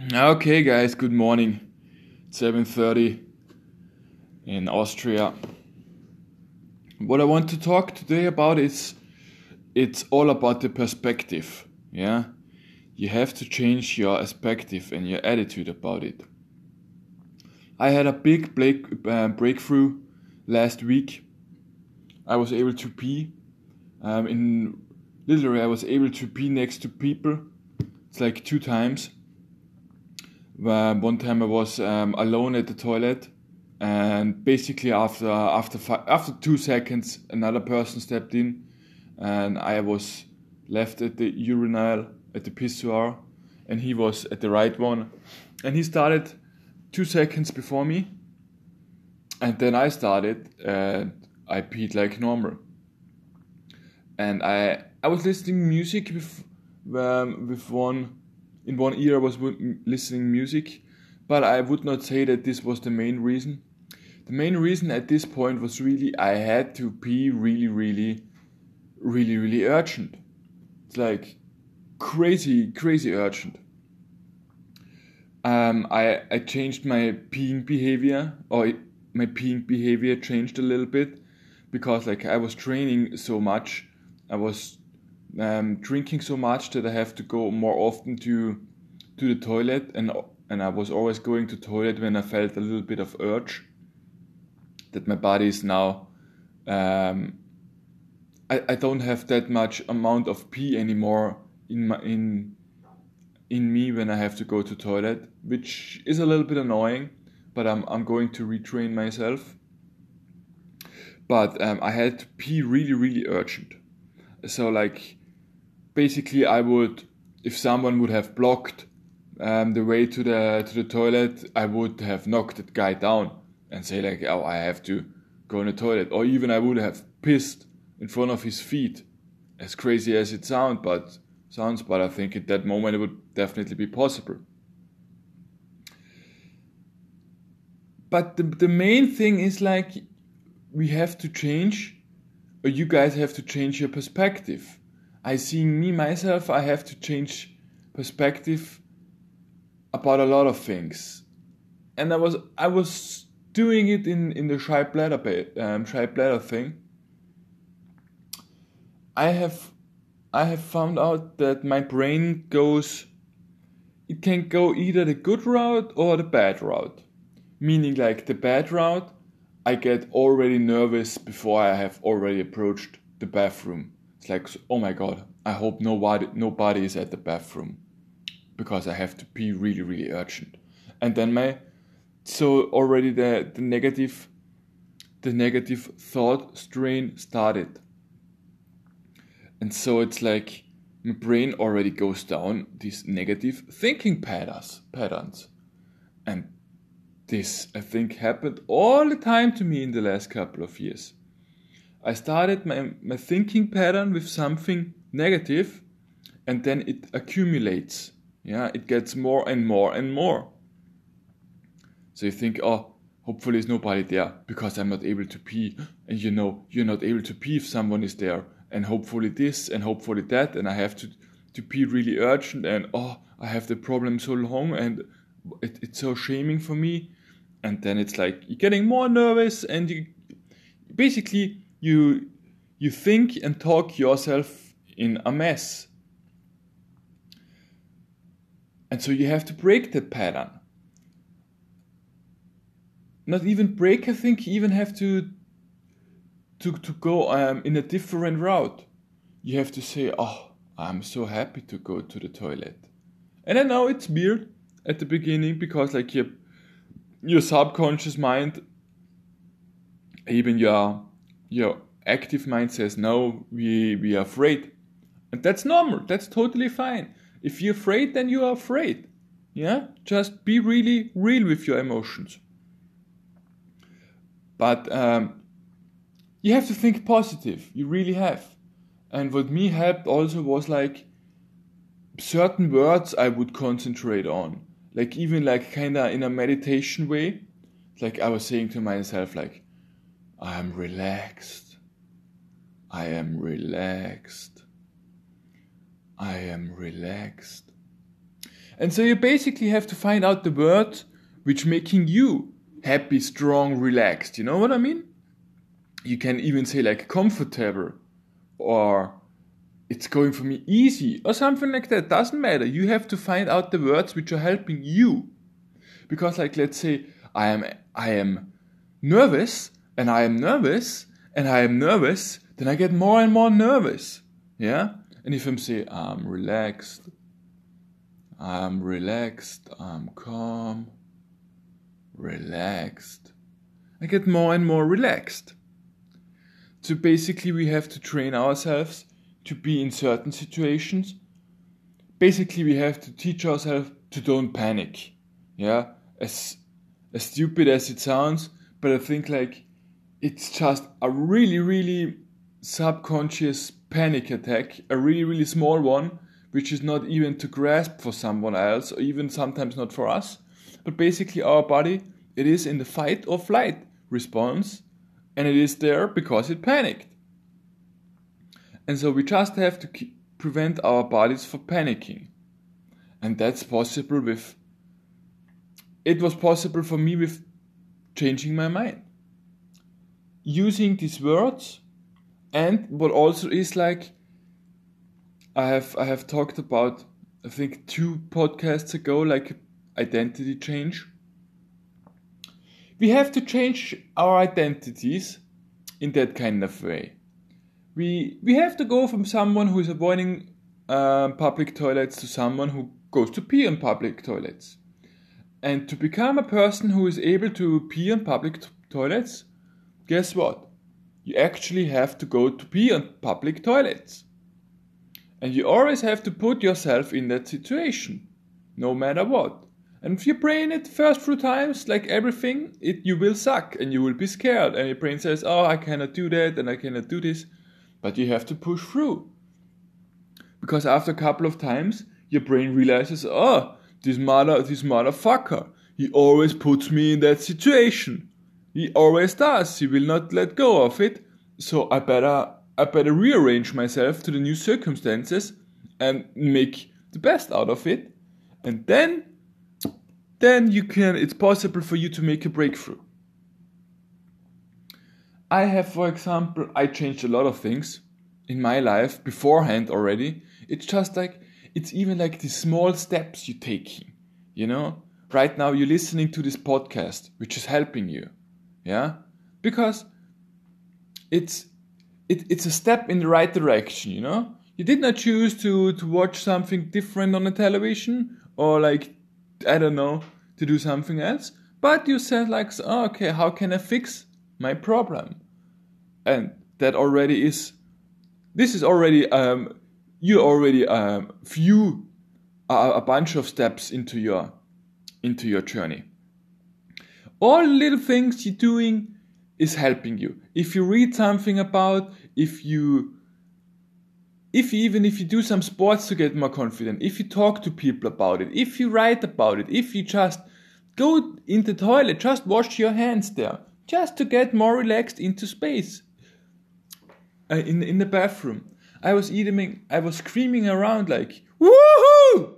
Okay, guys. Good morning. 7:30 in Austria. What I want to talk today about is it's all about the perspective. Yeah, you have to change your perspective and your attitude about it. I had a big break, uh, breakthrough last week. I was able to pee. Um, in literally, I was able to pee next to people. It's like two times where one time I was um, alone at the toilet, and basically after after fi- after two seconds, another person stepped in, and I was left at the urinal at the pissoir, and he was at the right one, and he started two seconds before me, and then I started, and I peed like normal, and I I was listening music with um, with one in one ear I was listening music, but I would not say that this was the main reason. The main reason at this point was really I had to pee really, really, really, really urgent. It's like crazy, crazy urgent. Um, I I changed my peeing behavior, or my peeing behavior changed a little bit, because like I was training so much, I was um, drinking so much that I have to go more often to to the toilet, and and I was always going to toilet when I felt a little bit of urge. That my body is now, um, I I don't have that much amount of pee anymore in my in in me when I have to go to toilet, which is a little bit annoying, but I'm I'm going to retrain myself. But um, I had to pee really really urgent, so like basically I would if someone would have blocked um, the way to the to the toilet, I would have knocked that guy down and say like, "Oh, I have to go in the toilet," or even I would have pissed in front of his feet. As crazy as it sounds, but sounds, but I think at that moment it would definitely be possible. But the the main thing is like we have to change, or you guys have to change your perspective I see me myself, I have to change perspective about a lot of things. And I was I was doing it in, in the shy bladder um, shy bladder thing. I have I have found out that my brain goes it can go either the good route or the bad route. Meaning like the bad route I get already nervous before I have already approached the bathroom it's like, oh my god, I hope nobody nobody is at the bathroom because I have to pee really really urgent. And then my so already the the negative the negative thought strain started. And so it's like my brain already goes down these negative thinking patterns patterns. And this I think happened all the time to me in the last couple of years. I started my, my thinking pattern with something negative and then it accumulates. Yeah, it gets more and more and more. So you think, oh, hopefully there's nobody there because I'm not able to pee. And you know, you're not able to pee if someone is there. And hopefully this and hopefully that. And I have to, to pee really urgent. And oh, I have the problem so long and it, it's so shaming for me. And then it's like you're getting more nervous and you basically you you think and talk yourself in a mess. And so you have to break that pattern. Not even break, I think you even have to to, to go um, in a different route. You have to say, Oh, I'm so happy to go to the toilet. And I know it's weird at the beginning because like your your subconscious mind, even your your active mind says no we we are afraid. And that's normal. That's totally fine. If you're afraid then you are afraid. Yeah? Just be really real with your emotions. But um, you have to think positive. You really have. And what me helped also was like certain words i would concentrate on. Like even like kind of in a meditation way. Like i was saying to myself like i'm relaxed I am relaxed. I am relaxed. And so you basically have to find out the words which making you happy, strong, relaxed. You know what I mean? You can even say like comfortable or it's going for me easy or something like that. Doesn't matter. You have to find out the words which are helping you. Because like let's say I am I am nervous and I am nervous and I am nervous, then I get more and more nervous. Yeah? And if I'm say I'm relaxed, I'm relaxed, I'm calm, relaxed. I get more and more relaxed. So basically, we have to train ourselves to be in certain situations. Basically, we have to teach ourselves to don't panic. Yeah, as as stupid as it sounds, but I think like it's just a really, really subconscious panic attack, a really, really small one, which is not even to grasp for someone else, or even sometimes not for us. But basically, our body, it is in the fight or flight response, and it is there because it panicked. And so we just have to prevent our bodies from panicking. And that's possible with, it was possible for me with changing my mind. Using these words, and what also is like, I have I have talked about I think two podcasts ago like identity change. We have to change our identities in that kind of way. We we have to go from someone who is avoiding uh, public toilets to someone who goes to pee in public toilets. And to become a person who is able to pee in public t- toilets, guess what? You actually have to go to pee on public toilets. And you always have to put yourself in that situation, no matter what. And if you brain it first few times, like everything, it you will suck and you will be scared. And your brain says, "Oh, I cannot do that and I cannot do this," but you have to push through. Because after a couple of times, your brain realizes, "Oh, this mother, this motherfucker, he always puts me in that situation. He always does. He will not let go of it. So I better I better rearrange myself to the new circumstances and make the best out of it. And then then you can it's possible for you to make a breakthrough. I have for example I changed a lot of things in my life beforehand already. It's just like it's even like the small steps you take, you know? Right now you're listening to this podcast which is helping you. Yeah? Because it's it, it's a step in the right direction, you know? You did not choose to, to watch something different on the television or like, I don't know, to do something else, but you said like, oh, okay, how can I fix my problem? And that already is, this is already, um, you already um, a, a bunch of steps into your, into your journey. All little things you're doing is helping you. If you read something about, if you if you, even if you do some sports to get more confident, if you talk to people about it, if you write about it, if you just go in the toilet, just wash your hands there, just to get more relaxed into space. Uh, in in the bathroom, I was eating, I was screaming around like woohoo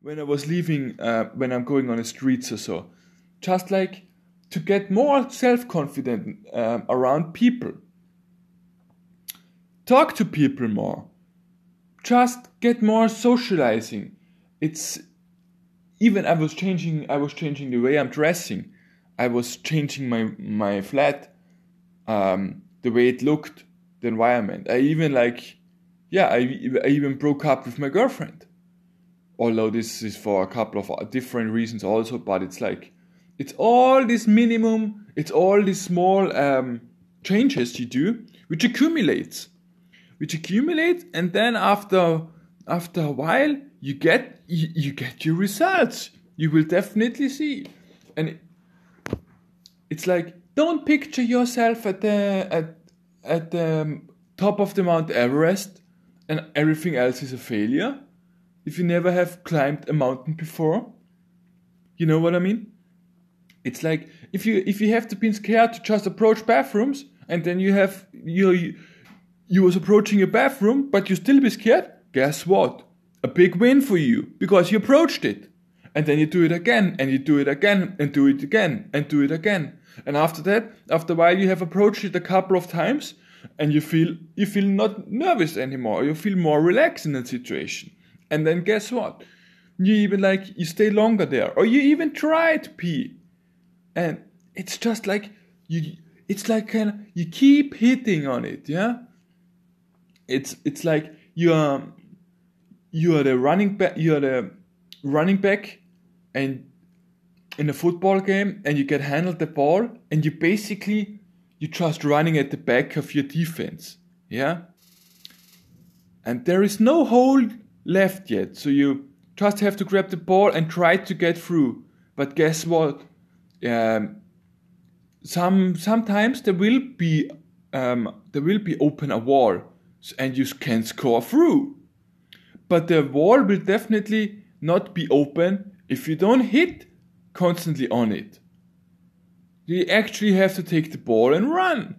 when I was leaving, uh, when I'm going on the streets or so, just like to get more self confident um, around people. Talk to people more. Just get more socializing. It's even I was changing I was changing the way I'm dressing. I was changing my my flat, um, the way it looked, the environment. I even like, yeah, I, I even broke up with my girlfriend. Although this is for a couple of different reasons also, but it's like it's all this minimum, it's all these small um, changes you do, which accumulates, which accumulates, and then after after a while, you get you, you get your results. You will definitely see, and it, it's like don't picture yourself at the at at the top of the Mount Everest, and everything else is a failure. If you never have climbed a mountain before, you know what I mean it's like if you if you have to be scared to just approach bathrooms and then you have you you, was approaching a bathroom but you still be scared. Guess what? a big win for you because you approached it. And then you do it again, and you do it again, and do it again, and do it again. And after that, after a while, you have approached it a couple of times, and you feel you feel not nervous anymore. You feel more relaxed in that situation. And then guess what? You even like you stay longer there, or you even try to pee, and it's just like you. It's like kind of you keep hitting on it, yeah. It's it's like you're um, you are the running back. You are the running back and in a football game and you get handled the ball and you basically you just running at the back of your defense yeah and there is no hole left yet so you just have to grab the ball and try to get through but guess what um, some sometimes there will be um, there will be open a wall and you can score through but the wall will definitely not be open if you don't hit constantly on it, you actually have to take the ball and run.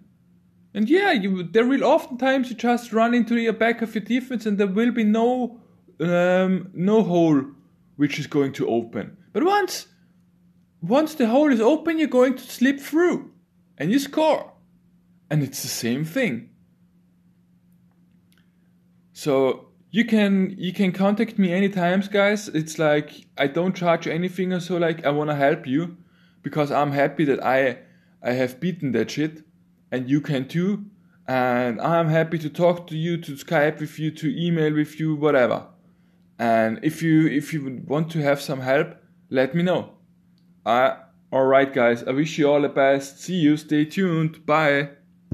And yeah, you, there will oftentimes you just run into the back of your defense and there will be no um, no hole which is going to open. But once once the hole is open, you're going to slip through and you score. And it's the same thing. So you can you can contact me anytime guys it's like i don't charge anything or so like i want to help you because i'm happy that i i have beaten that shit and you can too and i'm happy to talk to you to skype with you to email with you whatever and if you if you want to have some help let me know uh, all right guys. I wish you all the best. See you. Stay tuned. Bye